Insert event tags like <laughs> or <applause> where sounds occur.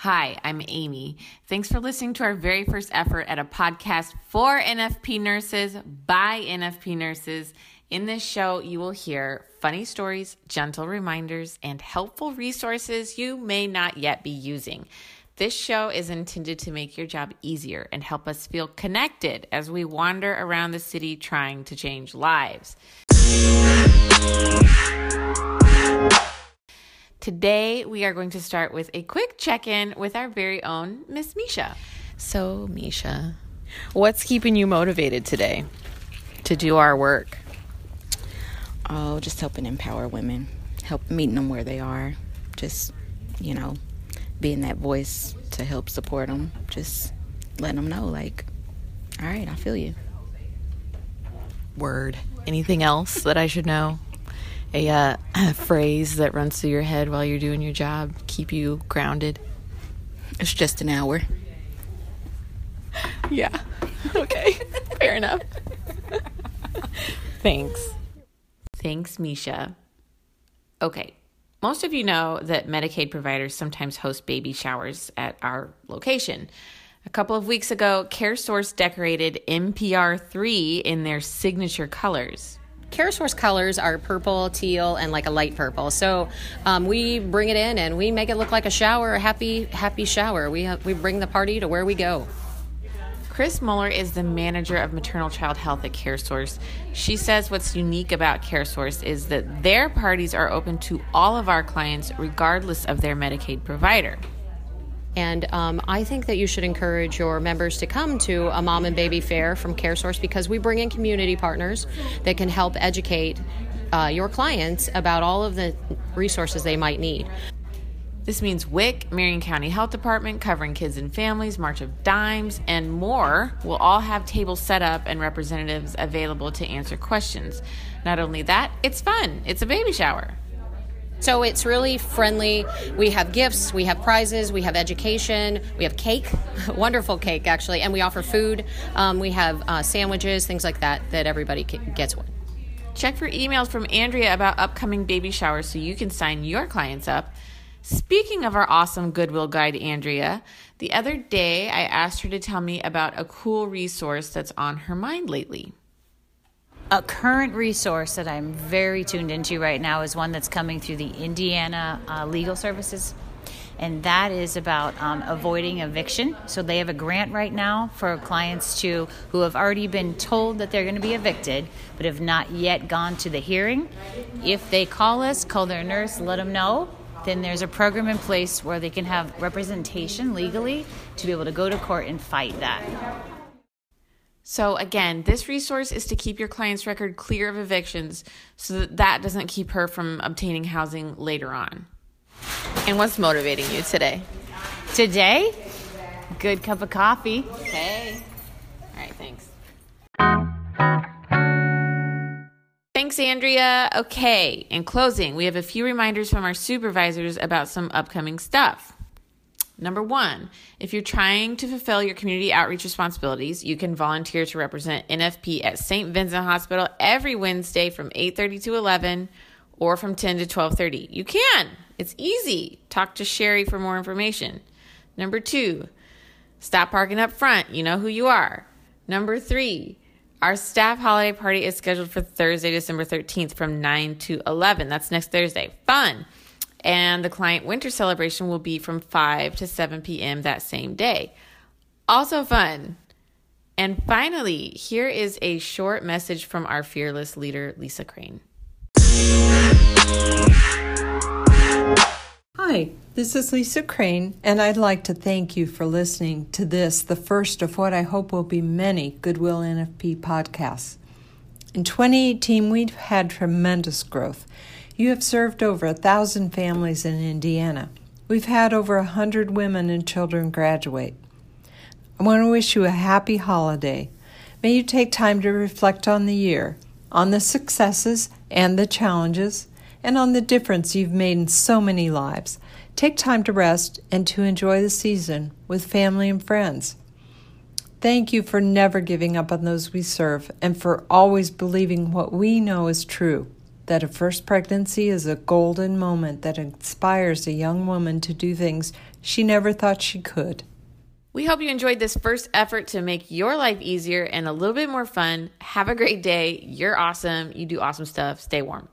Hi, I'm Amy. Thanks for listening to our very first effort at a podcast for NFP nurses by NFP nurses. In this show, you will hear funny stories, gentle reminders, and helpful resources you may not yet be using. This show is intended to make your job easier and help us feel connected as we wander around the city trying to change lives. Today, we are going to start with a quick check in with our very own Miss Misha. So, Misha, what's keeping you motivated today to do our work? Oh, just helping empower women, help meeting them where they are, just, you know, being that voice to help support them, just letting them know, like, all right, I feel you. Word. Anything else that I should know? A, uh, a <clears throat> phrase that runs through your head while you're doing your job, keep you grounded? It's just an hour. <laughs> Yeah. <laughs> Okay. Fair enough. <laughs> Thanks. Thanks, Misha. Okay. Most of you know that Medicaid providers sometimes host baby showers at our location. A couple of weeks ago, CareSource decorated MPR3 in their signature colors. CareSource colors are purple, teal, and like a light purple. So um, we bring it in and we make it look like a shower, a happy, happy shower. We we bring the party to where we go. Chris Muller is the manager of maternal child health at CareSource. She says what's unique about CareSource is that their parties are open to all of our clients, regardless of their Medicaid provider. And um, I think that you should encourage your members to come to a mom and baby fair from CareSource because we bring in community partners that can help educate uh, your clients about all of the resources they might need. This means WIC, Marion County Health Department, covering kids and families, March of Dimes, and more will all have tables set up and representatives available to answer questions. Not only that, it's fun. It's a baby shower. So it's really friendly. We have gifts, we have prizes, we have education, we have cake, <laughs> wonderful cake actually, and we offer food. Um, we have uh, sandwiches, things like that, that everybody gets one. Check for emails from Andrea about upcoming baby showers so you can sign your clients up. Speaking of our awesome Goodwill guide, Andrea, the other day I asked her to tell me about a cool resource that's on her mind lately. A current resource that I'm very tuned into right now is one that's coming through the Indiana uh, Legal Services, and that is about um, avoiding eviction. So they have a grant right now for clients to who have already been told that they're going to be evicted, but have not yet gone to the hearing. If they call us, call their nurse, let them know. Then there's a program in place where they can have representation legally to be able to go to court and fight that. So, again, this resource is to keep your client's record clear of evictions so that that doesn't keep her from obtaining housing later on. And what's motivating you today? Today? Good cup of coffee. Okay. All right, thanks. Thanks, Andrea. Okay, in closing, we have a few reminders from our supervisors about some upcoming stuff. Number one, if you're trying to fulfill your community outreach responsibilities, you can volunteer to represent NFP at St. Vincent Hospital every Wednesday from 8:30 to 11 or from 10 to 12:30. You can. It's easy. Talk to Sherry for more information. Number 2, stop parking up front. You know who you are. Number 3, our staff holiday party is scheduled for Thursday, December 13th from 9 to 11. That's next Thursday. Fun and the client winter celebration will be from 5 to 7 p.m. that same day. Also fun. And finally, here is a short message from our fearless leader, Lisa Crane. Hi, this is Lisa Crane, and I'd like to thank you for listening to this, the first of what I hope will be many Goodwill NFP podcasts. In 2018, we've had tremendous growth. You have served over a thousand families in Indiana. We've had over a hundred women and children graduate. I want to wish you a happy holiday. May you take time to reflect on the year, on the successes and the challenges, and on the difference you've made in so many lives. Take time to rest and to enjoy the season with family and friends. Thank you for never giving up on those we serve and for always believing what we know is true that a first pregnancy is a golden moment that inspires a young woman to do things she never thought she could. We hope you enjoyed this first effort to make your life easier and a little bit more fun. Have a great day. You're awesome. You do awesome stuff. Stay warm.